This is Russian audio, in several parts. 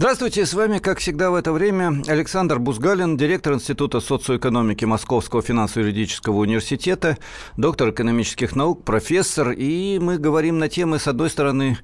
Здравствуйте, с вами, как всегда в это время, Александр Бузгалин, директор Института социоэкономики Московского финансово-юридического университета, доктор экономических наук, профессор, и мы говорим на темы, с одной стороны,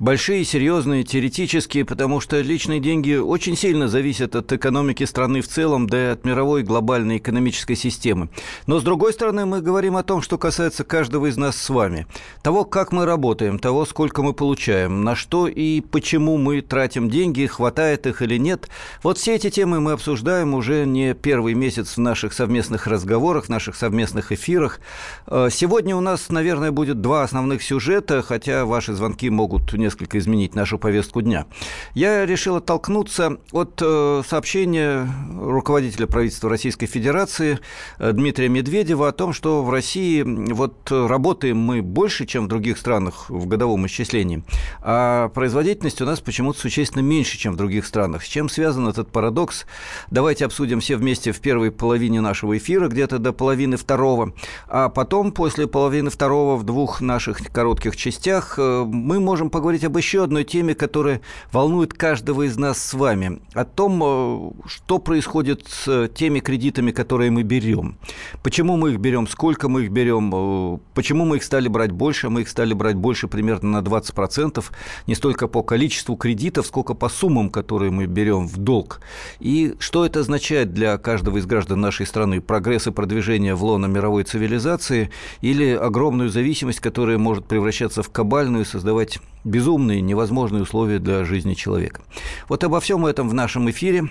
большие, серьезные, теоретические, потому что личные деньги очень сильно зависят от экономики страны в целом, да и от мировой глобальной экономической системы. Но, с другой стороны, мы говорим о том, что касается каждого из нас с вами. Того, как мы работаем, того, сколько мы получаем, на что и почему мы тратим деньги, хватает их или нет. Вот все эти темы мы обсуждаем уже не первый месяц в наших совместных разговорах, в наших совместных эфирах. Э, сегодня у нас, наверное, будет два основных сюжета, хотя ваши звонки могут не несколько изменить нашу повестку дня. Я решил оттолкнуться от э, сообщения руководителя правительства Российской Федерации э, Дмитрия Медведева о том, что в России вот работаем мы больше, чем в других странах в годовом исчислении, а производительность у нас почему-то существенно меньше, чем в других странах. С чем связан этот парадокс? Давайте обсудим все вместе в первой половине нашего эфира, где-то до половины второго, а потом, после половины второго, в двух наших коротких частях, э, мы можем поговорить поговорить об еще одной теме, которая волнует каждого из нас с вами. О том, э, что происходит с теми кредитами, которые мы берем. Почему мы их берем, сколько мы их берем, э, почему мы их стали брать больше. Мы их стали брать больше примерно на 20%. Не столько по количеству кредитов, сколько по суммам, которые мы берем в долг. И что это означает для каждого из граждан нашей страны? Прогресс и продвижение в лоно мировой цивилизации или огромную зависимость, которая может превращаться в кабальную и создавать безумные, невозможные условия для жизни человека. Вот обо всем этом в нашем эфире.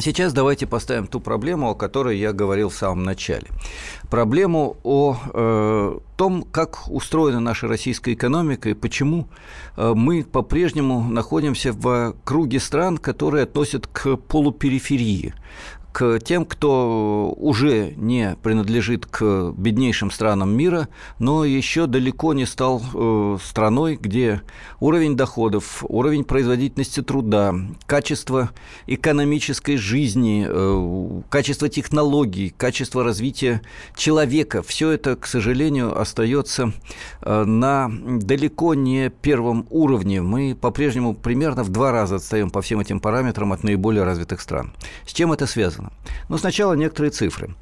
Сейчас давайте поставим ту проблему, о которой я говорил в самом начале. Проблему о э, том, как устроена наша российская экономика и почему э, мы по-прежнему находимся в круге стран, которые относят к полупериферии к тем, кто уже не принадлежит к беднейшим странам мира, но еще далеко не стал э, страной, где уровень доходов, уровень производительности труда, качество экономической жизни, э, качество технологий, качество развития человека, все это, к сожалению, остается э, на далеко не первом уровне. Мы по-прежнему примерно в два раза отстаем по всем этим параметрам от наиболее развитых стран. С чем это связано? Связано. Но сначала некоторые цифры.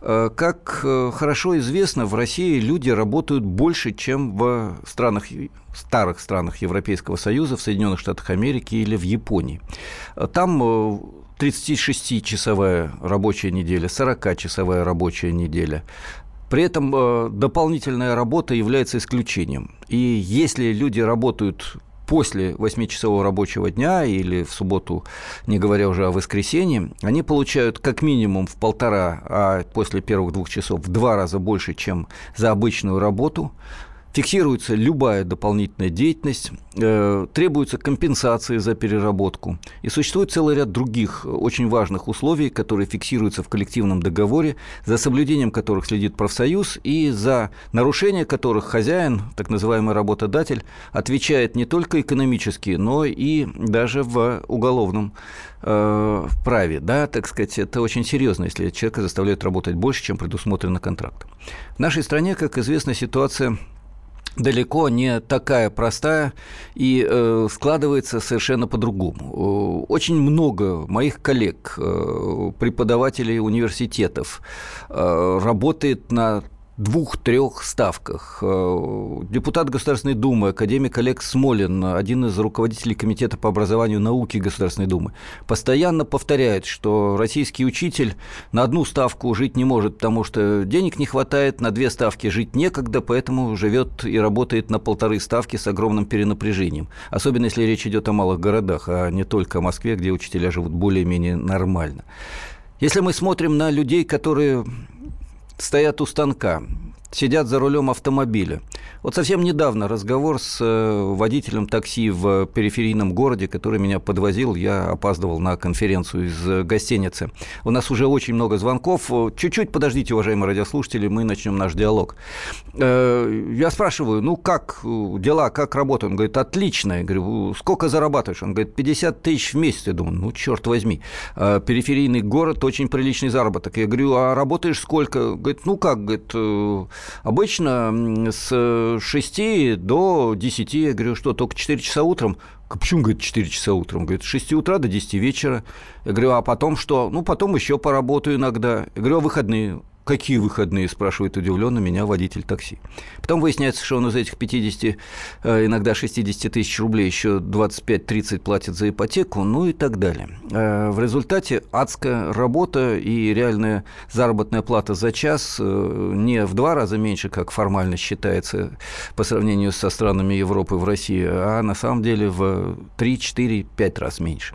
Э, как э, хорошо известно, в России люди работают больше, чем в странах, старых странах Европейского Союза, в Соединенных Штатах Америки или в Японии. Там 36-часовая э, рабочая неделя, 40-часовая рабочая неделя. При этом дополнительная работа является исключением. И если люди работают после 8-часового рабочего дня или в субботу, не говоря уже о воскресенье, они получают как минимум в полтора, а после первых двух часов в два раза больше, чем за обычную работу фиксируется любая дополнительная деятельность, э, требуются компенсации за переработку. И существует целый ряд других очень важных условий, которые фиксируются в коллективном договоре, за соблюдением которых следит профсоюз и за нарушение которых хозяин, так называемый работодатель, отвечает не только экономически, но и даже в уголовном э, праве. Да, так сказать, это очень серьезно, если человека заставляют работать больше, чем предусмотрено контрактом. В нашей стране, как известно, ситуация далеко не такая простая и э, складывается совершенно по-другому. Очень много моих коллег, э, преподавателей университетов, э, работает на двух-трех ставках. Э, депутат Государственной Думы, академик Олег Смолин, один из руководителей Комитета по образованию и науке Государственной Думы, постоянно повторяет, что российский учитель на одну ставку жить не может, потому что денег не хватает, на две ставки жить некогда, поэтому живет и работает на полторы ставки с огромным перенапряжением. Особенно если речь идет о малых городах, а не только о Москве, где учителя живут более-менее нормально. Если мы смотрим на людей, которые стоят у станка, сидят за рулем автомобиля. Вот совсем недавно разговор с э, водителем такси в периферийном городе, который меня подвозил, я опаздывал на конференцию из гостиницы. У нас уже очень много звонков. Чуть-чуть подождите, уважаемые радиослушатели, мы начнем наш диалог. Э, я спрашиваю, ну как дела, как работа? Он говорит, отлично. Я говорю, сколько зарабатываешь? Он говорит, 50 тысяч в месяц. Я думаю, ну черт возьми. Э, периферийный город, очень приличный заработок. Я говорю, а работаешь сколько? Говорит, ну как, говорит, Обычно с 6 до 10, я говорю, что, только 4 часа утром? Почему, говорит, 4 часа утром? Говорит, с 6 утра до 10 вечера. Я говорю, а потом что? Ну, потом еще поработаю иногда. Я говорю, а выходные? Какие выходные, спрашивает удивленно меня водитель такси. Потом выясняется, что он из этих 50, э, иногда 60 тысяч рублей еще 25-30 платит за ипотеку, ну и так далее. Э, в результате адская работа и реальная заработная плата за час э, не в два раза меньше, как формально считается по сравнению со странами Европы в России, а на самом деле в 3, 4, 5 раз меньше.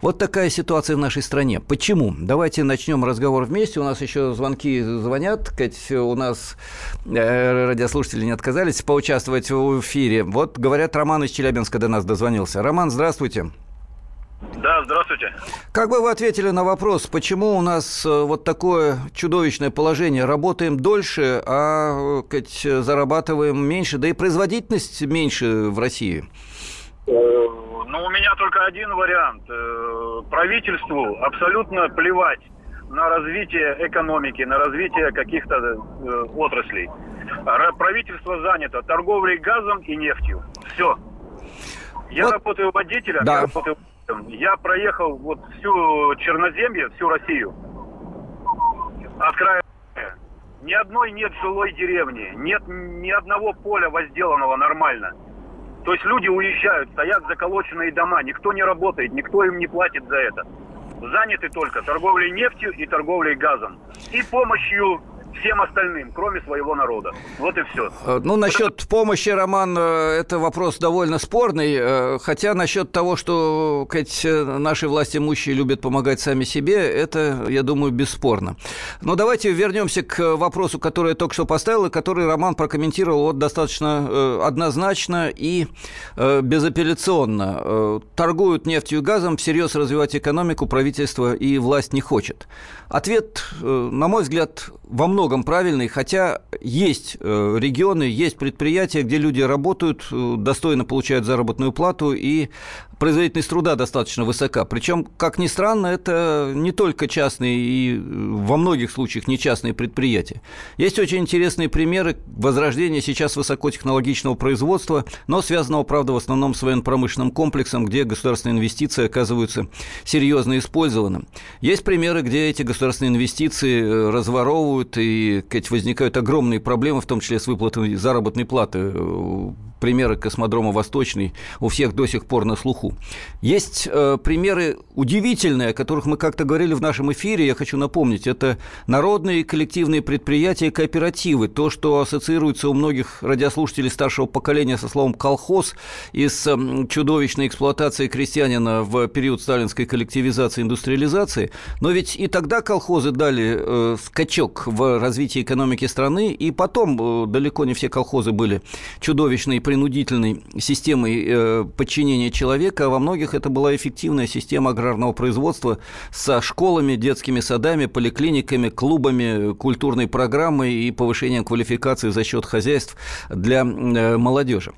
Вот такая ситуация в нашей стране. Почему? Давайте начнем разговор вместе. У нас еще звонки звонят, Кать, у нас э, радиослушатели не отказались поучаствовать в эфире. Вот, говорят, Роман из Челябинска до нас дозвонился. Роман, здравствуйте. Да, здравствуйте. Как бы вы ответили на вопрос, почему у нас э, вот такое чудовищное положение? Работаем дольше, а как, зарабатываем меньше, да и производительность меньше в России? Э, ну, у меня только один вариант. Правительству абсолютно плевать на развитие экономики, на развитие каких-то э, отраслей. Правительство занято торговлей газом и нефтью. Все. Я вот. работаю водителем, да. я работаю я проехал вот всю Черноземье, всю Россию. От края. Ни одной нет жилой деревни, нет ни одного поля возделанного нормально. То есть люди уезжают, стоят заколоченные дома, никто не работает, никто им не платит за это заняты только торговлей нефтью и торговлей газом. И помощью всем остальным, кроме своего народа. Вот и все. Э, ну, насчет помощи, Роман, э, это вопрос довольно спорный. Э, хотя насчет того, что наши власти имущие любят помогать сами себе, это, я думаю, бесспорно. Но давайте вернемся к вопросу, который я только что поставил, и который Роман прокомментировал вот достаточно однозначно и безапелляционно. Торгуют нефтью и газом, всерьез развивать экономику правительство и власть не хочет. Ответ, на мой взгляд, во многом многом правильный, хотя есть э, регионы, есть предприятия, где люди работают, э, достойно получают заработную плату и производительность труда достаточно высока. Причем, как ни странно, это не только частные и э, во многих случаях не частные предприятия. Есть очень интересные примеры возрождения сейчас высокотехнологичного производства, но связанного, правда, в основном с военно-промышленным комплексом, где государственные инвестиции оказываются серьезно использованы. Есть примеры, где эти государственные инвестиции э, разворовывают и возникают огромные проблемы, в том числе с выплатой заработной платы э, примеры космодрома «Восточный» у всех до сих пор на слуху. Есть э, примеры удивительные, о которых мы как-то говорили в нашем эфире, я хочу напомнить. Это народные коллективные предприятия и кооперативы. То, что ассоциируется у многих радиослушателей старшего поколения со словом «колхоз» и с э, чудовищной эксплуатацией крестьянина в период сталинской коллективизации индустриализации. Но ведь и тогда колхозы дали э, скачок в развитии экономики страны, и потом э, далеко не все колхозы были чудовищные принудительной системой э, подчинения человека, а во многих это была эффективная система аграрного производства со школами, детскими садами, поликлиниками, клубами, культурной программой и повышением квалификации за счет хозяйств для э, молодежи.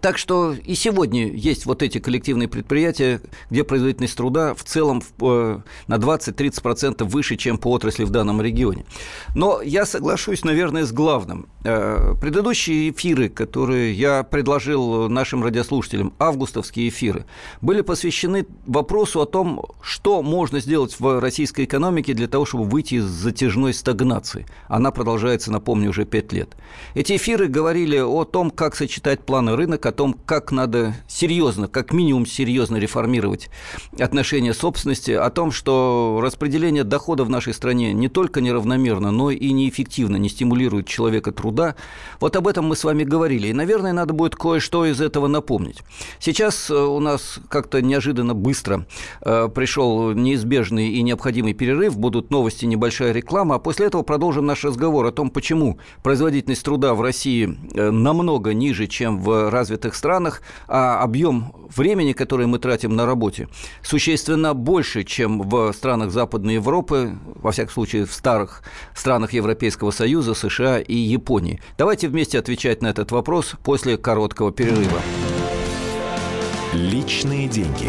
Так что и сегодня есть вот эти коллективные предприятия, где производительность труда в целом э, на 20-30% выше, чем по отрасли в данном регионе. Но я соглашусь, наверное, с главным. Э, предыдущие эфиры, которые я предложил нашим радиослушателям, августовские эфиры, были посвящены вопросу о том, что можно сделать в российской экономике для того, чтобы выйти из затяжной стагнации. Она продолжается, напомню, уже 5 лет. Эти эфиры говорили о том, как сочетать планы рынка, о том, как надо серьезно, как минимум серьезно реформировать отношения собственности, о том, что распределение дохода в нашей стране не только неравномерно, но и неэффективно, не стимулирует человека труда. Вот об этом мы с вами говорили. И, наверное, надо будет кое-что из этого напомнить. Сейчас э, у нас как-то неожиданно быстро э, пришел неизбежный и необходимый перерыв, будут новости, небольшая реклама, а после этого продолжим наш разговор о том, почему производительность труда в России э, намного ниже, чем в развитых развитых странах, а объем времени, который мы тратим на работе, существенно больше, чем в странах Западной Европы, во всяком случае в старых странах Европейского Союза, США и Японии. Давайте вместе отвечать на этот вопрос после короткого перерыва. Личные деньги.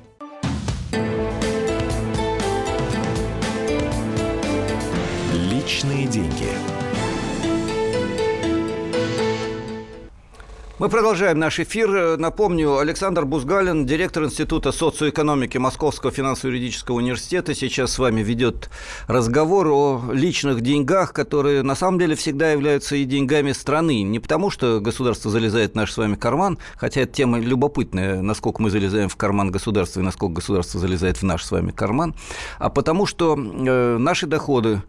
Личные деньги. Мы продолжаем наш эфир. Напомню, Александр Бузгалин, директор Института социоэкономики Московского финансово-юридического университета, сейчас с вами ведет разговор о личных деньгах, которые на самом деле всегда являются и деньгами страны. Не потому, что государство залезает в наш с вами карман, хотя эта тема любопытная, насколько мы залезаем в карман государства и насколько государство залезает в наш с вами карман, а потому что э, наши доходы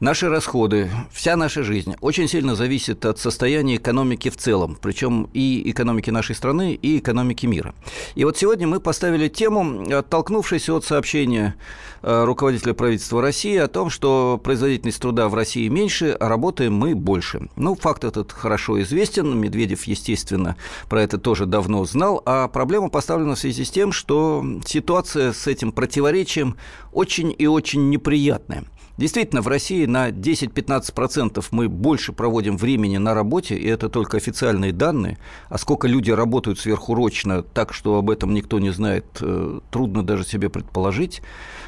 Наши расходы, вся наша жизнь очень сильно зависит от состояния экономики в целом, причем и экономики нашей страны, и экономики мира. И вот сегодня мы поставили тему, оттолкнувшись от сообщения э, руководителя правительства России о том, что производительность труда в России меньше, а работаем мы больше. Ну, факт этот хорошо известен, Медведев, естественно, про это тоже давно знал, а проблема поставлена в связи с тем, что ситуация с этим противоречием очень и очень неприятная. Действительно, в России на 10-15% мы больше проводим времени на работе, и это только официальные данные. А сколько люди работают сверхурочно так, что об этом никто не знает, э, трудно даже себе предположить.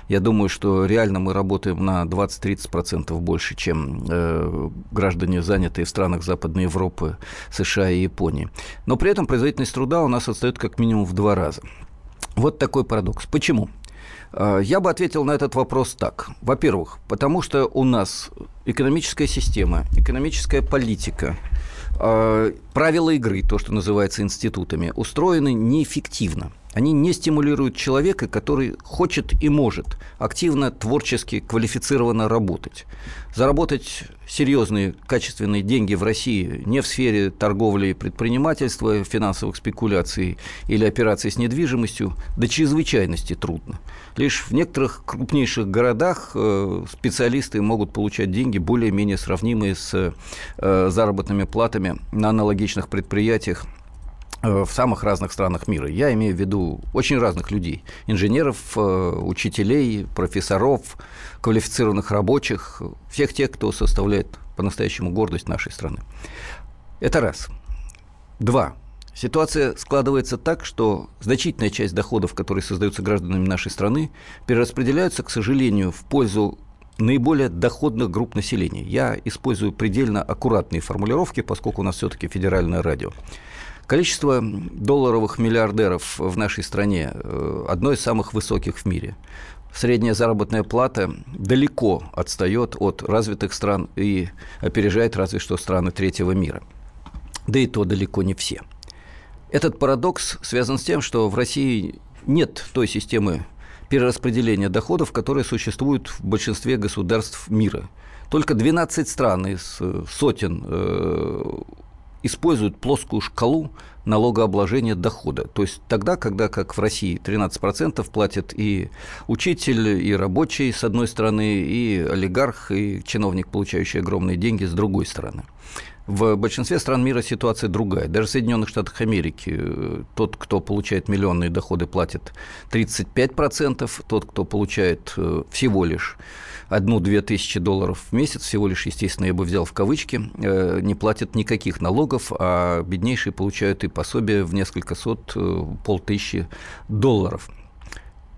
Я думаю, что реально мы работаем на 20-30% больше, чем э, граждане, занятые в странах Западной Европы, США и Японии. Но при этом производительность труда у нас отстает как минимум в два раза. Вот такой парадокс. Почему? Э, я бы ответил на этот вопрос так. Во-первых, потому что у нас экономическая система, экономическая политика, э, правила игры, то, что называется институтами, устроены неэффективно. Они не стимулируют человека, который хочет и может активно, творчески, квалифицированно работать. Заработать серьезные, качественные деньги в России не в сфере торговли и предпринимательства, финансовых спекуляций или операций с недвижимостью до чрезвычайности трудно. Лишь в некоторых крупнейших городах э, специалисты могут получать деньги более-менее сравнимые с э, заработными платами на аналогичных предприятиях в самых разных странах мира. Я имею в виду очень разных людей. Инженеров, э, учителей, профессоров, квалифицированных рабочих, всех тех, кто составляет по-настоящему гордость нашей страны. Это раз. Два. Ситуация складывается так, что значительная часть доходов, которые создаются гражданами нашей страны, перераспределяются, к сожалению, в пользу наиболее доходных групп населения. Я использую предельно аккуратные формулировки, поскольку у нас все-таки федеральное радио. Количество долларовых миллиардеров в нашей стране э, одно из самых высоких в мире. Средняя заработная плата далеко отстает от развитых стран и опережает разве что страны третьего мира. Да и то далеко не все. Этот парадокс связан с тем, что в России нет той системы перераспределения доходов, которая существует в большинстве государств мира. Только 12 стран из э, сотен э, используют плоскую шкалу налогообложения дохода. То есть тогда, когда, как в России, 13% платят и учитель, и рабочий с одной стороны, и олигарх, и чиновник, получающий огромные деньги с другой стороны. В большинстве стран мира ситуация другая. Даже в Соединенных Штатах Америки э, тот, кто получает миллионные доходы, платит 35%, тот, кто получает э, всего лишь одну-две тысячи долларов в месяц, всего лишь, естественно, я бы взял в кавычки, э, не платят никаких налогов, а беднейшие получают и пособие в несколько сот, полтысячи долларов.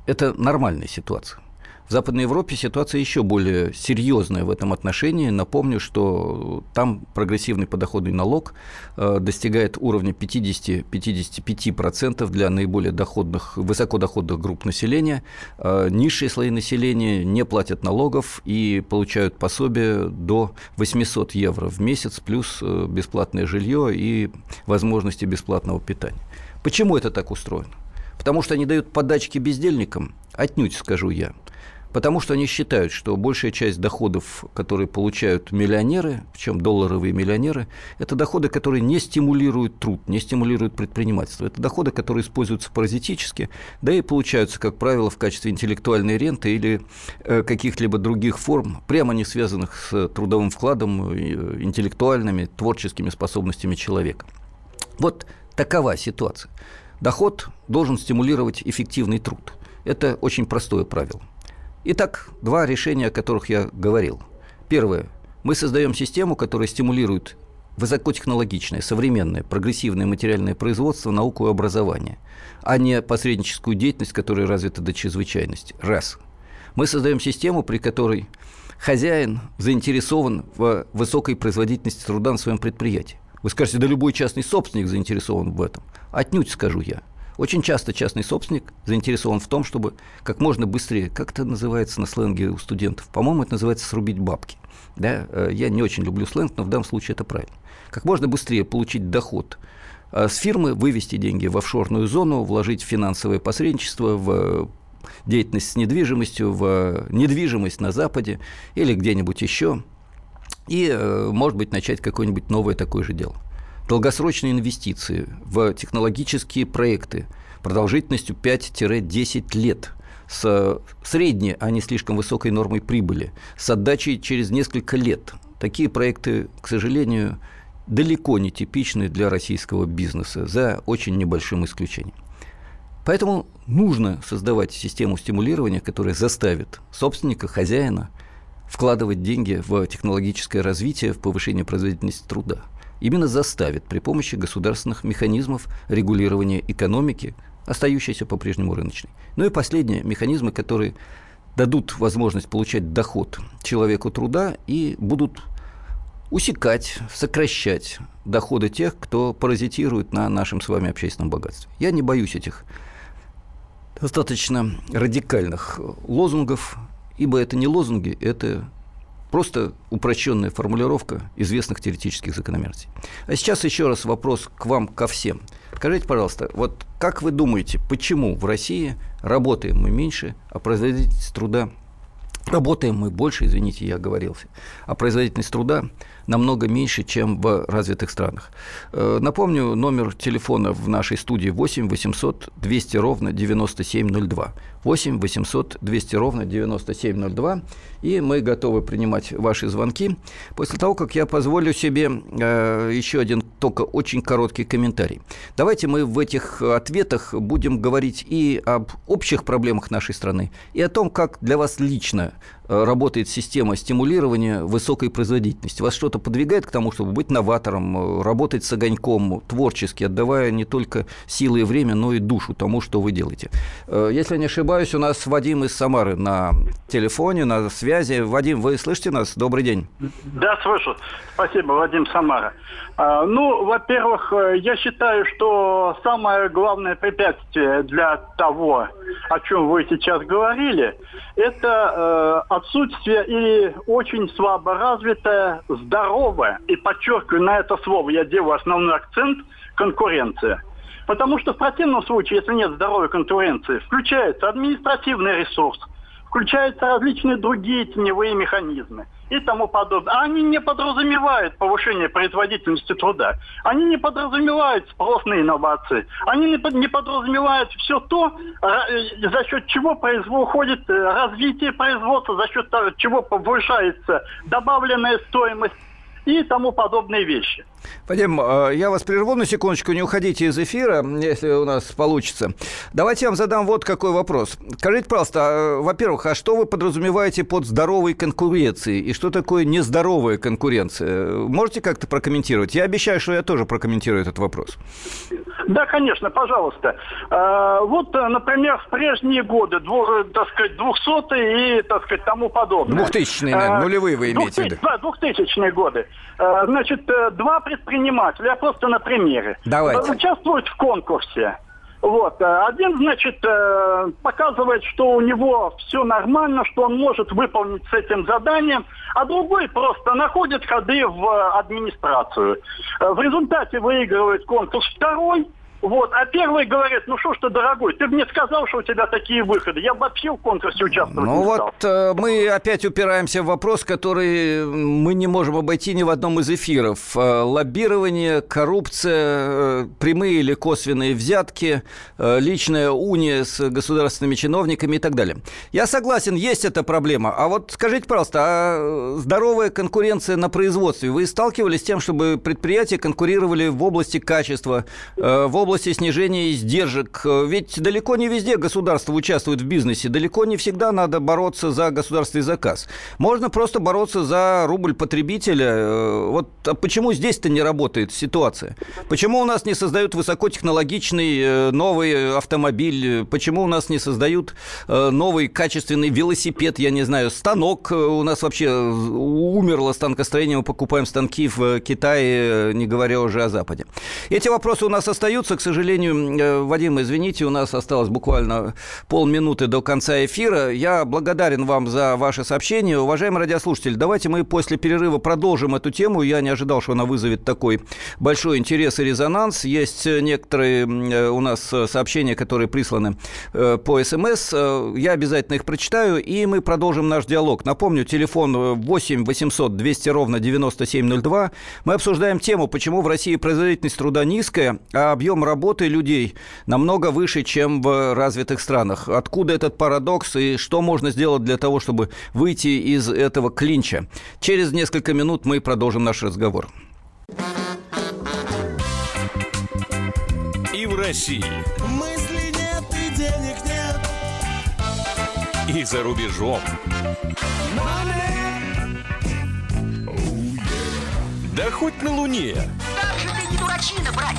Это нормальная ситуация. В Западной Европе ситуация еще более серьезная в этом отношении. Напомню, что там прогрессивный подоходный налог э, достигает уровня 50-55% для наиболее доходных, высокодоходных групп населения. Э, низшие слои населения не платят налогов и получают пособие до 800 евро в месяц, плюс э, бесплатное жилье и возможности бесплатного питания. Почему это так устроено? Потому что они дают подачки бездельникам? Отнюдь, скажу я. Потому что они считают, что большая часть доходов, которые получают миллионеры, в чем долларовые миллионеры, это доходы, которые не стимулируют труд, не стимулируют предпринимательство. Это доходы, которые используются паразитически, да и получаются, как правило, в качестве интеллектуальной ренты или э, каких-либо других форм, прямо не связанных с трудовым вкладом, э, интеллектуальными, творческими способностями человека. Вот такова ситуация. Доход должен стимулировать эффективный труд. Это очень простое правило. Итак, два решения, о которых я говорил. Первое. Мы создаем систему, которая стимулирует высокотехнологичное, современное, прогрессивное материальное производство, науку и образование, а не посредническую деятельность, которая развита до чрезвычайности. Раз. Мы создаем систему, при которой хозяин заинтересован в высокой производительности труда на своем предприятии. Вы скажете, да любой частный собственник заинтересован в этом. Отнюдь, скажу я. Очень часто частный собственник заинтересован в том, чтобы как можно быстрее, как это называется на сленге у студентов, по-моему, это называется срубить бабки. Да? Э, я не очень люблю сленг, но в данном случае это правильно. Как можно быстрее получить доход э, с фирмы, вывести деньги в офшорную зону, вложить в финансовое посредничество, в деятельность с недвижимостью, в недвижимость на Западе или где-нибудь еще, и, э, может быть, начать какое-нибудь новое такое же дело долгосрочные инвестиции в технологические проекты продолжительностью 5-10 лет с средней, а не слишком высокой нормой прибыли, с отдачей через несколько лет. Такие проекты, к сожалению, далеко не типичны для российского бизнеса, за очень небольшим исключением. Поэтому нужно создавать систему стимулирования, которая заставит собственника, хозяина вкладывать деньги в технологическое развитие, в повышение производительности труда – именно заставит при помощи государственных механизмов регулирования экономики, остающейся по-прежнему рыночной. Ну и последнее, механизмы, которые дадут возможность получать доход человеку труда и будут усекать, сокращать доходы тех, кто паразитирует на нашем с вами общественном богатстве. Я не боюсь этих достаточно радикальных лозунгов, ибо это не лозунги, это Просто упрощенная формулировка известных теоретических закономерностей. А сейчас еще раз вопрос к вам, ко всем. Скажите, пожалуйста, вот как вы думаете, почему в России работаем мы меньше, а производительность труда Работаем мы больше, извините, я оговорился, а производительность труда намного меньше, чем в развитых странах. Э, напомню, номер телефона в нашей студии 8 800 200 ровно 9702. 8 800 200 ровно 9702. И мы готовы принимать ваши звонки. После того, как я позволю себе э, еще один только очень короткий комментарий. Давайте мы в этих ответах будем говорить и об общих проблемах нашей страны, и о том, как для вас лично работает система стимулирования высокой производительности? Вас что-то подвигает к тому, чтобы быть новатором, э, работать с огоньком, творчески, отдавая не только силы и время, но и душу тому, что вы делаете? Э, если не ошибаюсь, у нас Вадим из Самары на телефоне, на связи. Вадим, вы слышите нас? Добрый день. Да, слышу. Спасибо, Вадим Самара. А, ну, во-первых, я считаю, что самое главное препятствие для того, о чем вы сейчас говорили, это отсутствие или очень слабо развитая, здоровая, и подчеркиваю на это слово, я делаю основной акцент, конкуренция. Потому что в противном случае, если нет здоровой конкуренции, включается административный ресурс, включаются различные другие теневые механизмы и тому подобное. А они не подразумевают повышение производительности труда. Они не подразумевают спрос на инновации. Они не подразумевают все то, э, за счет чего уходит э, развитие производства, за счет чего повышается добавленная стоимость и тому подобные вещи. Вадим, э, я вас прерву на секундочку, не уходите из эфира, если у нас получится. Давайте я вам задам вот какой вопрос. Скажите, пожалуйста, а, во-первых, а что вы подразумеваете под здоровой конкуренцией? И что такое нездоровая конкуренция? Можете как-то прокомментировать? Я обещаю, что я тоже прокомментирую этот вопрос. Да, конечно, пожалуйста. А, вот, например, в прежние годы, так сказать, 200 и, так сказать, тому подобное. Двухтысячные, наверное, нулевые вы имеете в виду. Да, двухтысячные годы. А, значит, э, два предпринимателя, я просто на примере, Давайте. участвуют в конкурсе. Вот. Э, один, значит, э, показывает, что у него все нормально, что он может выполнить с этим заданием, а другой просто находит ходы в администрацию. В результате выигрывает конкурс второй, Вот. А первые говорят, ну что ж ты, дорогой, ты мне сказал, что у тебя такие выходы. Я вообще в конкурсе участвовать Ну не вот стал. э, мы опять упираемся в вопрос, который мы не можем обойти ни в одном из эфиров. Э, Лоббирование, коррупция, э, прямые или косвенные взятки, личная уния с государственными чиновниками и так далее. Я согласен, есть эта проблема. А вот скажите, пожалуйста, а здоровая конкуренция на производстве, вы сталкивались с тем, чтобы предприятия конкурировали в области качества, в области снижения издержек? Ведь далеко не везде государство участвует в бизнесе, далеко не всегда надо бороться за государственный заказ. Можно просто бороться за рубль потребителя. Э, Вот а почему здесь-то не работает ситуация? Почему у нас не создают высокотехнологичный э, новый автомобиль? Почему у нас не создают э, новый качественный велосипед, я не знаю, станок? У нас вообще умерло станкостроение, мы покупаем станки в Китае, не говоря уже о Западе. Эти вопросы у нас остаются, к сожалению. э, Вадим, извините, у нас осталось буквально полминуты до конца эфира. Я благодарен вам за ваше сообщение. Уважаемые радиослушатели, давайте мы после перерыва продолжим эту тему. Я не ожидал, что она вызовет такой большой интерес и резонанс. Есть э, некоторые э, у нас сообщения, которые присланы по СМС. Я обязательно их прочитаю, и мы продолжим наш диалог. Напомню, телефон э, 8 800 200 ровно 9702. Мы обсуждаем тему, почему в России производительность труда низкая, а объем работы людей намного выше, чем в развитых странах. Откуда этот парадокс и что можно сделать для того, чтобы выйти из этого клинча? Через несколько минут мы продолжим наш разговор. И в России, Мысли нет и денег нет. и за рубежом. Да хоть на Луне. Как же ты не дурачина, братец,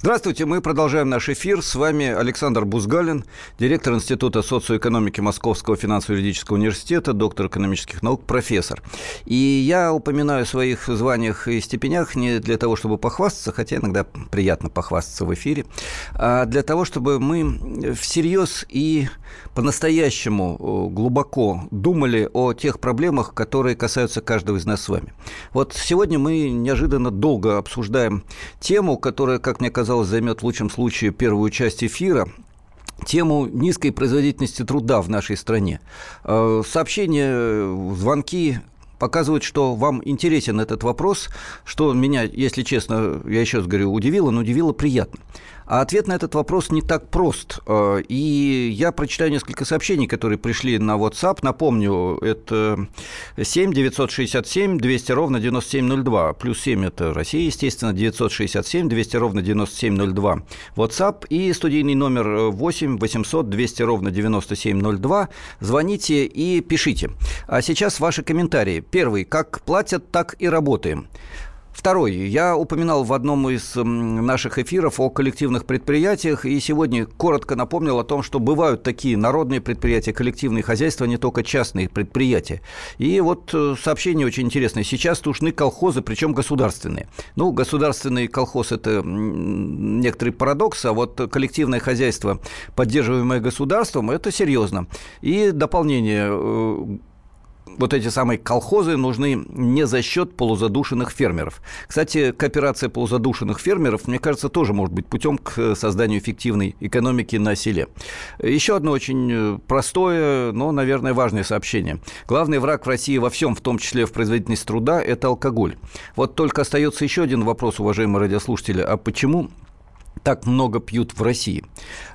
Здравствуйте, мы продолжаем наш эфир. С вами Александр Бузгалин, директор Института социоэкономики Московского финансово-юридического университета, доктор экономических наук, профессор. И я упоминаю о своих званиях и степенях не для того, чтобы похвастаться, хотя иногда приятно похвастаться в эфире, а для того, чтобы мы всерьез и по-настоящему глубоко думали о тех проблемах, которые касаются каждого из нас с вами. Вот сегодня мы неожиданно долго обсуждаем тему, которая, как мне казалось, займет в лучшем случае первую часть эфира, тему низкой производительности труда в нашей стране. Э, Сообщения, звонки показывают, что вам интересен этот вопрос, что меня, если честно, я еще раз говорю, удивило, но удивило приятно. А ответ на этот вопрос не так прост. Э, И я прочитаю несколько сообщений, которые пришли на WhatsApp. Напомню, это 7 967 200 ровно 9702. Плюс 7 – это Россия, естественно, 967 200 ровно 9702. WhatsApp и студийный номер 8 800 200 ровно 9702. Звоните и пишите. А сейчас ваши комментарии. Первый. Как платят, так и работаем. Второй. Я упоминал в одном из наших эфиров о коллективных предприятиях, и сегодня коротко напомнил о том, что бывают такие народные предприятия, коллективные хозяйства, не только частные предприятия. И вот э, сообщение очень интересное. Сейчас нужны колхозы, причем государственные. Ну, государственный колхоз – это некоторый парадокс, а вот коллективное хозяйство, поддерживаемое государством, это серьезно. И дополнение э, вот эти самые колхозы нужны не за счет полузадушенных фермеров. Кстати, кооперация полузадушенных фермеров, мне кажется, тоже может быть путем к созданию эффективной экономики на селе. Еще одно очень простое, но, наверное, важное сообщение. Главный враг в России во всем, в том числе в производительности труда, это алкоголь. Вот только остается еще один вопрос, уважаемые радиослушатели. А почему так много пьют в России.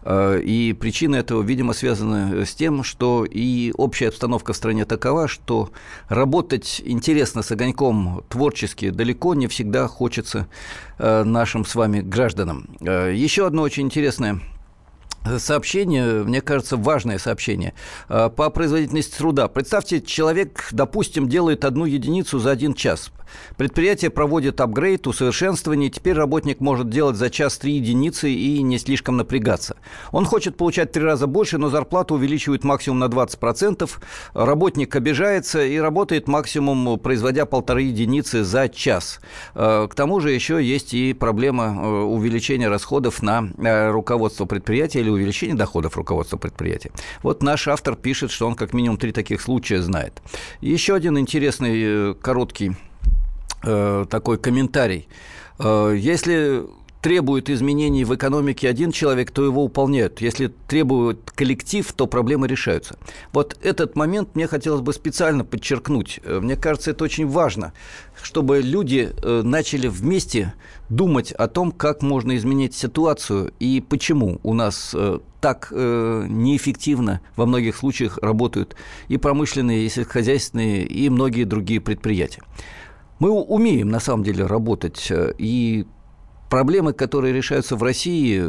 И причина этого, видимо, связана с тем, что и общая обстановка в стране такова, что работать интересно с огоньком творчески далеко не всегда хочется нашим с вами гражданам. Еще одно очень интересное сообщение, мне кажется, важное сообщение по производительности труда. Представьте, человек, допустим, делает одну единицу за один час. Предприятие проводит апгрейд, усовершенствование, теперь работник может делать за час три единицы и не слишком напрягаться. Он хочет получать три раза больше, но зарплату увеличивают максимум на 20%. Работник обижается и работает максимум, производя полторы единицы за час. Э, к тому же еще есть и проблема э, увеличения расходов на э, руководство предприятия или увеличения доходов руководства предприятия. Вот наш автор пишет, что он как минимум три таких случая знает. Еще один интересный короткий такой комментарий. Если требует изменений в экономике один человек, то его выполняют. Если требует коллектив, то проблемы решаются. Вот этот момент мне хотелось бы специально подчеркнуть. Э, мне кажется, это очень важно, чтобы люди э, начали вместе думать о том, как можно изменить ситуацию и почему у нас э, так неэффективно во многих случаях работают и промышленные, и сельскохозяйственные, и многие другие предприятия. Мы умеем на самом деле работать, и проблемы, которые решаются в России,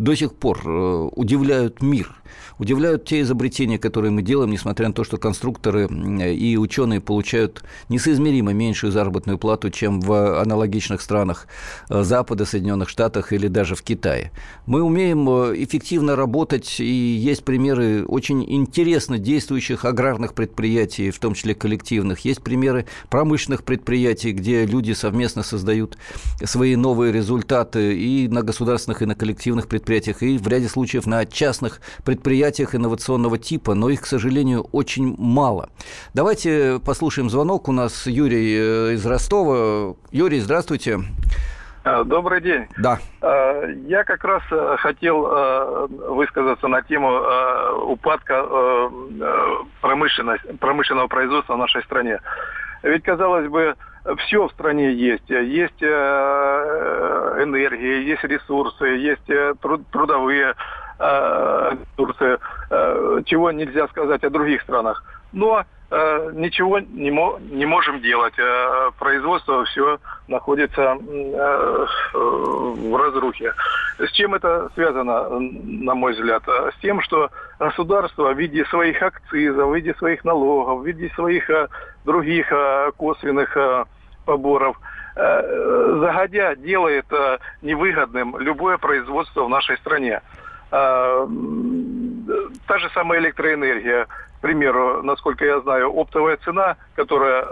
до сих пор э, удивляют мир удивляют те изобретения, которые мы делаем, несмотря на то, что конструкторы и ученые получают несоизмеримо меньшую заработную плату, чем в аналогичных странах э, Запада, Соединенных Штатах или даже в Китае. Мы умеем э, эффективно работать, и есть примеры очень интересно действующих аграрных предприятий, в том числе коллективных. Есть примеры промышленных предприятий, где люди совместно создают свои новые результаты и на государственных, и на коллективных предприятиях, и в ряде случаев на частных предприятиях инновационного типа, но их, к сожалению, очень мало. Давайте послушаем звонок. У нас Юрий э, из Ростова. Юрий, здравствуйте. А, добрый день. Да. А, я как раз э, хотел э, высказаться на тему упадка промышленного производства в нашей стране. Ведь, казалось бы, все в стране есть. Есть энергия, есть ресурсы, есть трудовые Турция, э, чего нельзя сказать о других странах. Но э, ничего не, мо не можем делать. Э, производство все находится в разрухе. С чем это связано, на мой взгляд? С тем, что государство в виде своих акцизов, в виде своих налогов, в виде своих других косвенных поборов загодя делает невыгодным любое производство в нашей стране. Та же самая электроэнергия, к примеру, насколько я знаю, оптовая цена, которая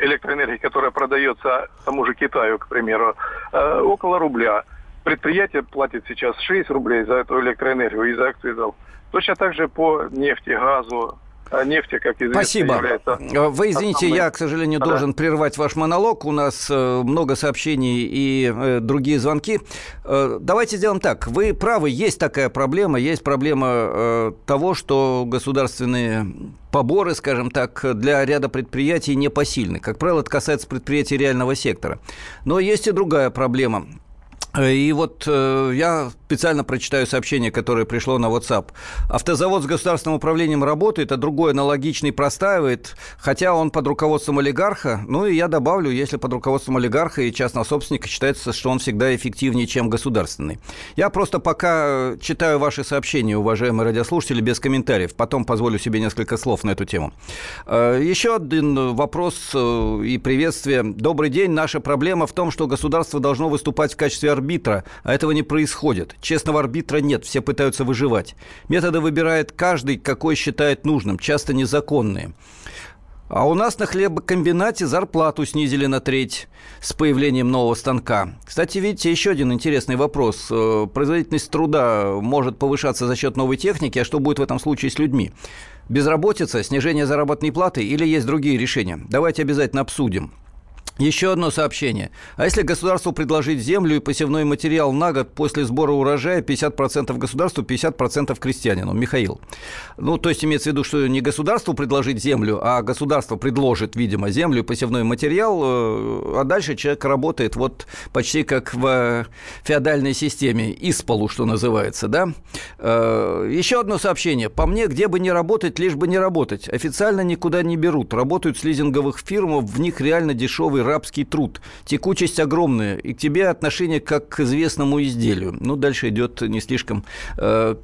электроэнергии, которая продается тому же Китаю, к примеру, около рубля. Предприятие платит сейчас 6 рублей за эту электроэнергию из-за акцизов. Точно так же по нефти, газу, нефти, как известно, Спасибо. является... Вы извините, основной... я, к сожалению, должен да. прервать ваш монолог. У нас э, много сообщений и э, другие звонки. Э, давайте сделаем так. Вы правы, есть такая проблема. Есть проблема того, что государственные поборы, скажем так, для ряда предприятий непосильны. Как правило, это касается предприятий реального сектора. Но есть и другая проблема. И вот э, я специально прочитаю сообщение, которое пришло на WhatsApp. Автозавод с государственным управлением работает, а другой аналогичный простаивает, хотя он под руководством олигарха. Ну и я добавлю, если под руководством олигарха и частного собственника считается, что он всегда эффективнее, чем государственный. Я просто пока читаю ваши сообщения, уважаемые радиослушатели, без комментариев. Потом позволю себе несколько слов на эту тему. Э, еще один вопрос э, и приветствие. Добрый день. Наша проблема в том, что государство должно выступать в качестве арбитра, а этого не происходит. Честного арбитра нет, все пытаются выживать. Методы выбирает каждый, какой считает нужным, часто незаконные. А у нас на хлебокомбинате зарплату снизили на треть с появлением нового станка. Кстати, видите, еще один интересный вопрос. Э, производительность труда может повышаться за счет новой техники, а что будет в этом случае с людьми? Безработица, снижение заработной платы или есть другие решения? Давайте обязательно обсудим. Еще одно сообщение. А если государству предложить землю и посевной материал на год после сбора урожая 50% государству, 50% крестьянину? Михаил. Ну, то есть имеется в виду, что не государству предложить землю, а государство предложит, видимо, землю и посевной материал, э, а дальше человек работает вот почти как в феодальной системе, из полу, что называется, да? Э, еще одно сообщение. По мне, где бы не работать, лишь бы не работать. Официально никуда не берут. Работают с лизинговых фирм, в них реально дешевый рабский труд. Текучесть огромная, и к тебе отношение как к известному изделию. Ну, дальше идет не слишком э,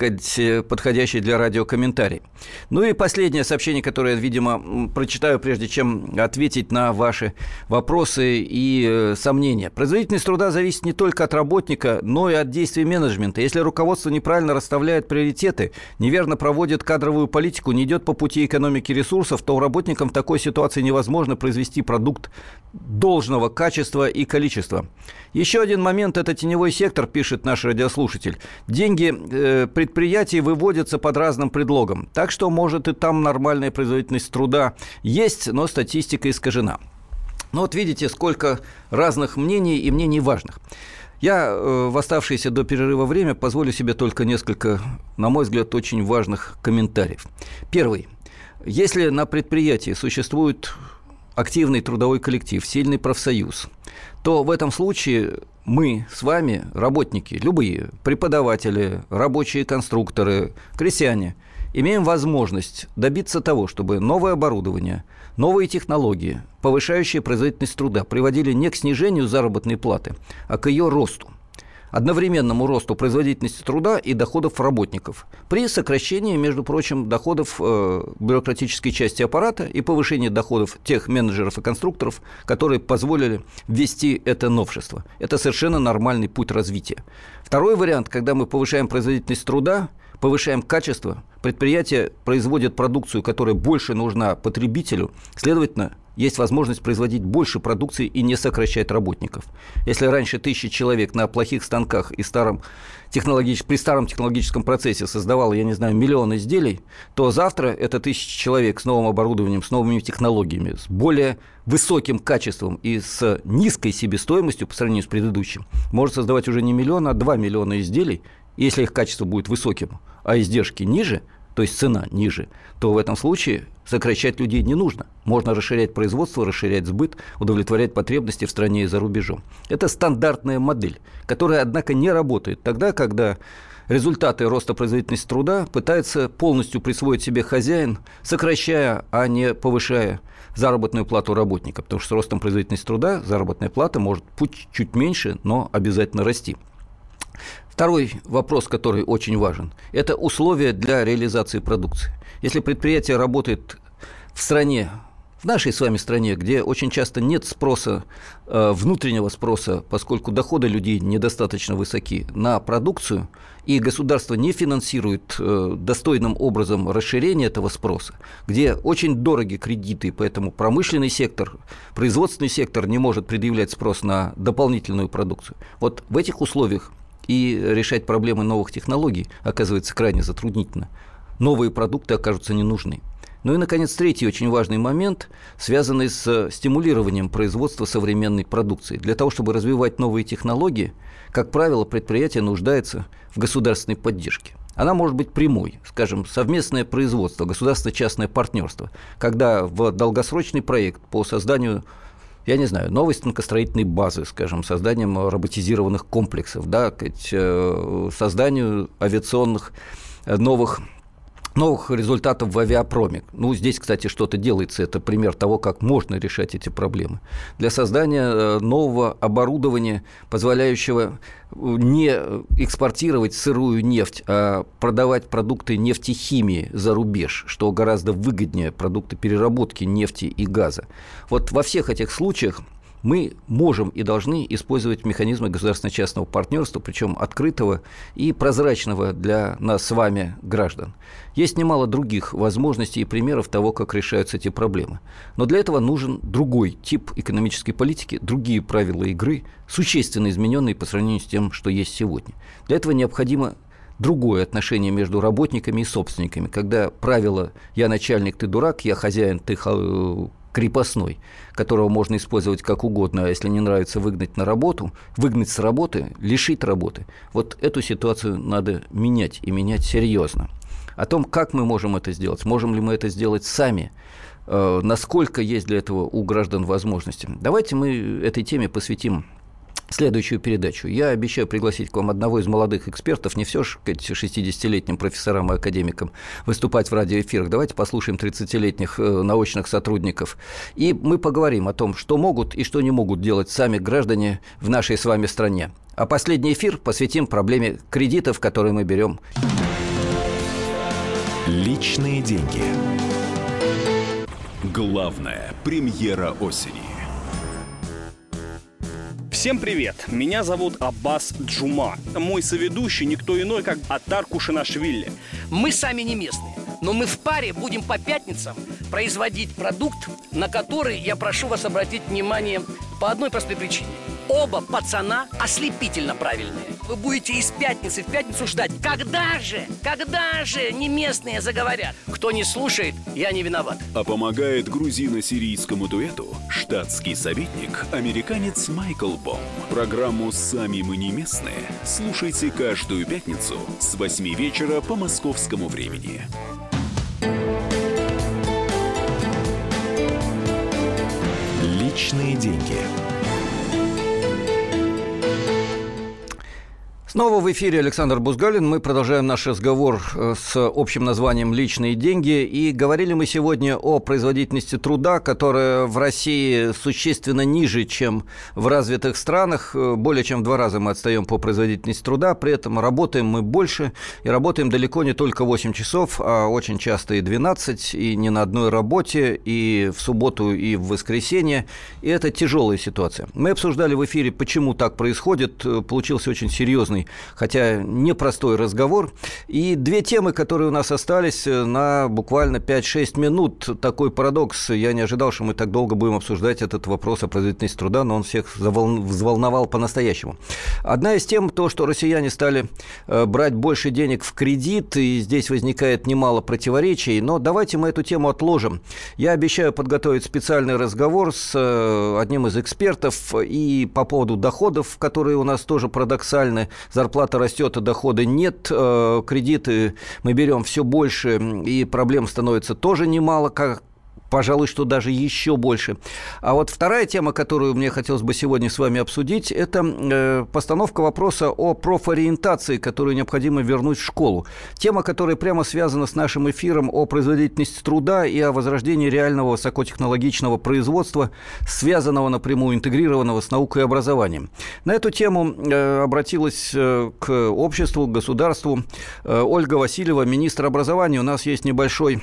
подходящий для радио комментарий. Ну и последнее сообщение, которое видимо, прочитаю, прежде чем ответить на ваши вопросы и э, сомнения. Производительность труда зависит не только от работника, но и от действий менеджмента. Если руководство неправильно расставляет приоритеты, неверно проводит кадровую политику, не идет по пути экономики ресурсов, то работникам в такой ситуации невозможно произвести продукт должного качества и количества. Еще один момент – это теневой сектор, пишет наш радиослушатель. Деньги э, предприятий выводятся под разным предлогом. Так что, может, и там нормальная производительность труда есть, но статистика искажена. Ну вот видите, сколько разных мнений и мнений важных. Я э, в оставшееся до перерыва время позволю себе только несколько, на мой взгляд, очень важных комментариев. Первый. Если на предприятии существует активный трудовой коллектив, сильный профсоюз, то в этом случае мы с вами, работники, любые, преподаватели, рабочие конструкторы, крестьяне, имеем возможность добиться того, чтобы новое оборудование, новые технологии, повышающие производительность труда, приводили не к снижению заработной платы, а к ее росту одновременному росту производительности труда и доходов работников при сокращении, между прочим, доходов э, бюрократической части аппарата и повышении доходов тех менеджеров и конструкторов, которые позволили ввести это новшество. Это совершенно нормальный путь развития. Второй вариант, когда мы повышаем производительность труда, повышаем качество, предприятие производит продукцию, которая больше нужна потребителю, следовательно, есть возможность производить больше продукции и не сокращать работников. Если раньше тысячи человек на плохих станках и старом технологич... при старом технологическом процессе создавало, я не знаю, миллион изделий, то завтра это тысячи человек с новым оборудованием, с новыми технологиями, с более высоким качеством и с низкой себестоимостью по сравнению с предыдущим может создавать уже не миллион, а два миллиона изделий, если их качество будет высоким, а издержки ниже – то есть цена ниже, то в этом случае сокращать людей не нужно. Можно расширять производство, расширять сбыт, удовлетворять потребности в стране и за рубежом. Это стандартная модель, которая, однако, не работает тогда, когда результаты роста производительности труда пытается полностью присвоить себе хозяин, сокращая, а не повышая заработную плату работника. Потому что с ростом производительности труда заработная плата может быть чуть меньше, но обязательно расти. Второй вопрос, который очень важен, это условия для реализации продукции. Если предприятие работает в стране, в нашей с вами стране, где очень часто нет спроса, э, внутреннего спроса, поскольку доходы людей недостаточно высоки на продукцию, и государство не финансирует э, достойным образом расширение этого спроса, где очень дороги кредиты, поэтому промышленный сектор, производственный сектор не может предъявлять спрос на дополнительную продукцию. Вот в этих условиях и решать проблемы новых технологий оказывается крайне затруднительно. Новые продукты окажутся не нужны. Ну и, наконец, третий очень важный момент, связанный с стимулированием производства современной продукции. Для того, чтобы развивать новые технологии, как правило, предприятие нуждается в государственной поддержке. Она может быть прямой, скажем, совместное производство, государственно-частное партнерство, когда в долгосрочный проект по созданию я не знаю, новой станкостроительной базы, скажем, созданием роботизированных комплексов, да, э, созданию авиационных э, новых новых результатов в авиапроме. Ну, здесь, кстати, что-то делается. Это пример того, как можно решать эти проблемы. Для создания э, нового оборудования, позволяющего э, не экспортировать сырую нефть, а продавать продукты нефтехимии за рубеж, что гораздо выгоднее продукты переработки нефти и газа. Вот во всех этих случаях мы можем и должны использовать механизмы государственно-частного партнерства, причем открытого и прозрачного для нас с вами граждан. Есть немало других возможностей и примеров того, как решаются эти проблемы. Но для этого нужен другой тип экономической политики, другие правила игры, существенно измененные по сравнению с тем, что есть сегодня. Для этого необходимо другое отношение между работниками и собственниками, когда правило «я начальник, ты дурак», «я хозяин, ты крепостной, которого можно использовать как угодно, а если не нравится выгнать на работу, выгнать с работы, лишить работы. Вот эту ситуацию надо менять и менять серьезно. О том, как мы можем это сделать, можем ли мы это сделать сами, э, насколько есть для этого у граждан возможности. Давайте мы этой теме посвятим следующую передачу. Я обещаю пригласить к вам одного из молодых экспертов, не все же 60-летним профессорам и академикам выступать в радиоэфирах. Давайте послушаем 30-летних э, научных сотрудников. И мы поговорим о том, что могут и что не могут делать сами граждане в нашей с вами стране. А последний эфир посвятим проблеме кредитов, которые мы берем. Личные деньги. Главная премьера осени. Всем привет! Меня зовут Аббас Джума. Мой соведущий никто иной, как Атар Кушинашвили. Мы сами не местные, но мы в паре будем по пятницам производить продукт, на который я прошу вас обратить внимание по одной простой причине. Оба пацана ослепительно правильные. Вы будете из пятницы в пятницу ждать. Когда же, когда же не местные заговорят? Кто не слушает, я не виноват. А помогает грузино-сирийскому дуэту штатский советник, американец Майкл Бом. Программу «Сами мы не местные» слушайте каждую пятницу с 8 вечера по московскому времени. Личные деньги. Снова в эфире Александр Бузгалин. Мы продолжаем наш разговор э, с общим названием «Личные деньги». И говорили мы сегодня о производительности труда, которая в России существенно ниже, чем в развитых странах. Э, более чем в два раза мы отстаем по производительности труда. При этом работаем мы больше. И работаем далеко не только 8 часов, а очень часто и 12, и не на одной работе, и в субботу, и в воскресенье. И это тяжелая ситуация. Мы обсуждали в эфире, почему так происходит. Э, получился очень серьезный хотя непростой разговор. И две темы, которые у нас остались э, на буквально 5-6 минут. Такой парадокс. Я не ожидал, что мы так долго будем обсуждать этот вопрос о производительности труда, но он всех взволновал по-настоящему. Одна из тем то, что россияне стали э, брать больше денег в кредит, и здесь возникает немало противоречий. Но давайте мы эту тему отложим. Я обещаю подготовить специальный разговор с э, одним из экспертов и по поводу доходов, которые у нас тоже парадоксальны зарплата растет, а дохода нет, э, кредиты мы берем все больше, и проблем становится тоже немало, как пожалуй, что даже еще больше. А вот вторая тема, которую мне хотелось бы сегодня с вами обсудить, это э, постановка вопроса о профориентации, которую необходимо вернуть в школу. Тема, которая прямо связана с нашим эфиром о производительности труда и о возрождении реального высокотехнологичного производства, связанного напрямую, интегрированного с наукой и образованием. На эту тему э, обратилась э, к обществу, к государству Ольга Васильева, министр образования. У нас есть небольшой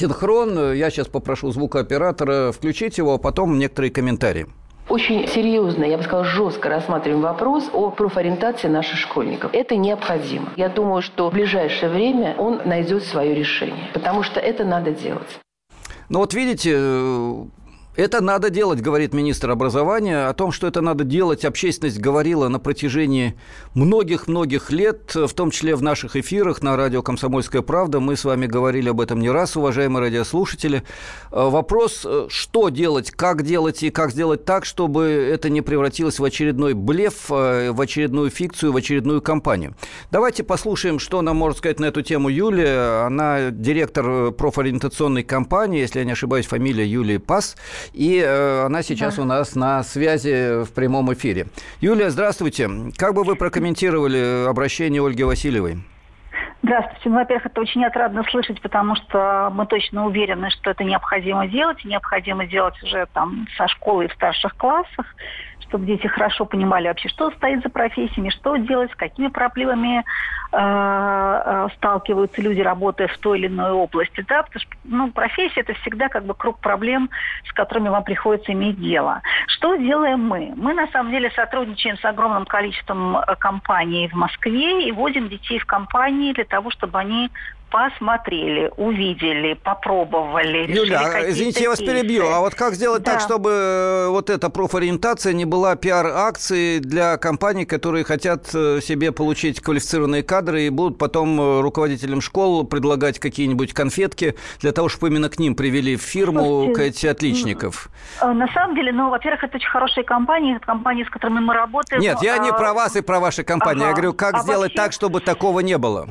Синхрон. Я сейчас попрошу звукооператора включить его, а потом некоторые комментарии очень серьезно, я бы сказала, жестко рассматриваем вопрос о профориентации наших школьников. Это необходимо. Я думаю, что в ближайшее время он найдет свое решение, потому что это надо делать. Ну вот видите, это надо делать, говорит министр образования. О том, что это надо делать, общественность говорила на протяжении многих-многих лет, в том числе в наших эфирах на радио «Комсомольская правда». Мы с вами говорили об этом не раз, уважаемые радиослушатели. Э, вопрос, э, что делать, как делать и как сделать так, чтобы это не превратилось в очередной блеф, э, в очередную фикцию, в очередную кампанию. Давайте послушаем, что нам может сказать на эту тему Юлия. Она директор профориентационной кампании, если я не ошибаюсь, фамилия Юлии Пас – и э, она сейчас да. у нас на связи в прямом эфире. Юлия, здравствуйте. Как бы вы прокомментировали обращение Ольги Васильевой? Здравствуйте. Ну, во-первых, это очень отрадно слышать, потому что мы точно уверены, что это необходимо делать. Необходимо делать уже там со школы и в старших классах чтобы дети хорошо понимали вообще, что стоит за профессиями, что делать, с какими проблемами э, э, сталкиваются люди, работая в той или иной области. Да? Потому что ну, профессия – это всегда как бы круг проблем, с которыми вам приходится иметь дело. Что делаем мы? Мы, на самом деле, сотрудничаем с огромным количеством э, компаний в Москве и водим детей в компании для того, чтобы они посмотрели, увидели, попробовали. Юля, а, извините, я вас перебью. А вот как сделать да. так, чтобы э, вот эта профориентация не была пиар-акцией для компаний, которые хотят э, себе получить квалифицированные кадры и будут потом э, руководителям школ предлагать какие-нибудь конфетки для того, чтобы именно к ним привели в фирму эти отличников? На самом деле, ну, во-первых, это очень хорошие компании, это компании, с которыми мы работаем. Нет, я не а, про вас и про ваши компании. Ага. Я говорю, как а сделать вообще... так, чтобы такого не было?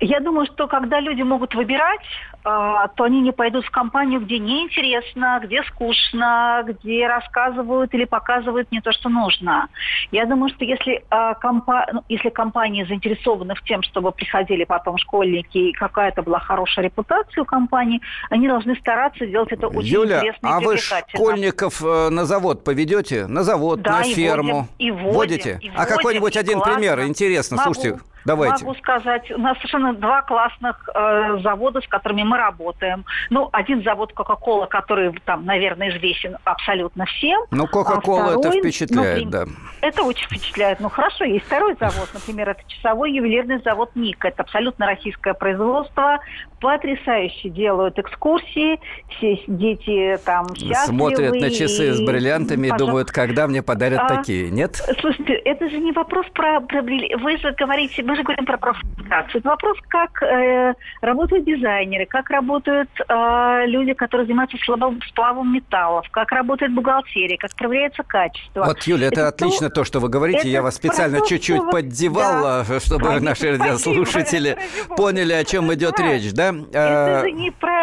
Я думаю, что когда люди могут выбирать, а, то они не пойдут в компанию, где неинтересно, где скучно, где рассказывают или показывают не то, что нужно. Я думаю, что если, а, компа... ну, если компании заинтересованы в тем, чтобы приходили потом школьники и какая-то была хорошая репутация у компании, они должны стараться делать это очень Юля, интересно и а вы школьников э, на завод поведете? На завод, Да, на и ферму? водим, и водим, Водите? и а водим, какой-нибудь и один классно. пример? Интересно, Могу. слушайте. Давайте. Могу сказать, у нас совершенно два классных э, завода, с которыми мы работаем. Ну, один завод Кока-Кола, который там, наверное, известен абсолютно всем. Ну, Кока-Кола а это второй, впечатляет, ну, да. Это очень впечатляет. Ну, хорошо, есть второй завод, например, это часовой ювелирный завод «Ник». Это абсолютно российское производство. Потрясающе делают экскурсии. Все дети там счастливы. Смотрят на часы с и, бриллиантами и пожалуйста, думают, когда мне подарят А, такие, нет? Слушайте, это же не вопрос про, про Вы же говорите, мы же говорим про профориентацию. Это вопрос, как э, работают дизайнеры, как работают э, люди, которые занимаются слабым, сплавом металлов, как работает бухгалтерия, как проверяется качество. Вот, Юля, это, то- отлично то, что вы говорите. это Я вас специально то, чуть-чуть что вы- поддевал, Да. чтобы Конечно, наши радиослушатели поняли, о чем идет Да. речь, да? Это А, же не про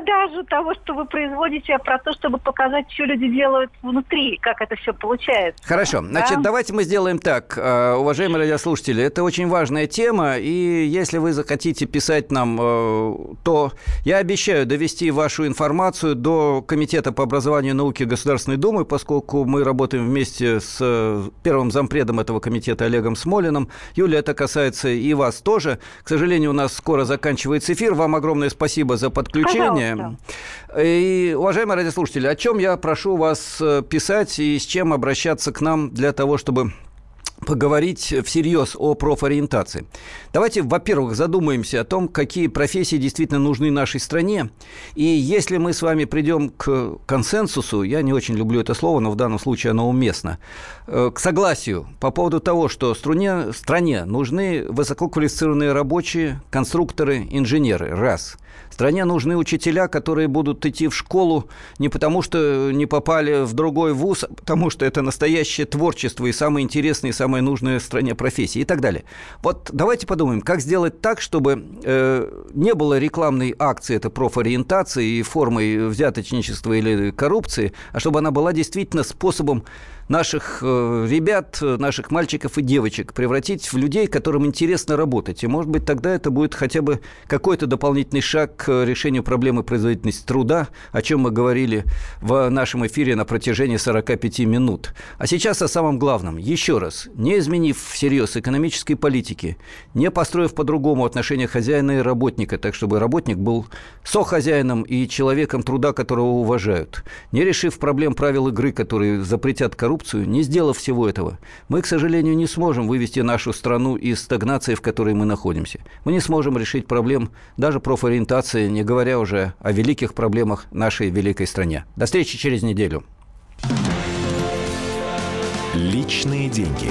продажу того, что вы производите, а про то, чтобы показать, что люди делают внутри, как это все получается. Хорошо, значит, Да? давайте мы сделаем так, э, уважаемые радиослушатели, это очень важная тема, и если вы захотите писать нам, э, то я обещаю довести вашу информацию до Комитета по образованию и науке Государственной Думы, поскольку мы работаем вместе с э, первым зампредом этого комитета Олегом Смолиным. Юля, это касается и вас тоже. К сожалению, у нас скоро заканчивается эфир. Вам огромное спасибо за подключение. Пожалуйста. И, уважаемые радиослушатели, о чем я прошу вас э, писать и с чем обращаться к нам для того, чтобы поговорить всерьез о профориентации. Давайте, во-первых, задумаемся о том, какие профессии действительно нужны нашей стране. И если мы с вами придем к консенсусу, я не очень люблю это слово, но в данном случае оно уместно, э, к согласию по поводу того, что стране, стране нужны высококвалифицированные рабочие, конструкторы, инженеры, раз – Стране нужны учителя, которые будут идти в школу не потому, что не попали в другой вуз, а потому что это настоящее творчество и самое интересное, и самое нужное в стране профессии и так далее. Вот давайте подумаем, как сделать так, чтобы э, не было рекламной акции, это профориентации и формой взяточничества или коррупции, а чтобы она была действительно способом наших э, ребят, наших мальчиков и девочек превратить в людей, которым интересно работать. И, может быть, тогда это будет хотя бы какой-то дополнительный шаг к решению проблемы производительности труда, о чем мы говорили в нашем эфире на протяжении 45 минут. А сейчас о самом главном. Еще раз, не изменив всерьез экономической политики, не построив по-другому отношения хозяина и работника, так чтобы работник был сохозяином и человеком труда, которого уважают, не решив проблем правил игры, которые запретят коррупцию, не сделав всего этого, мы, к сожалению, не сможем вывести нашу страну из стагнации, в которой мы находимся. Мы не сможем решить проблем даже профориентации, не говоря уже о великих проблемах нашей великой стране. До встречи через неделю. Личные деньги.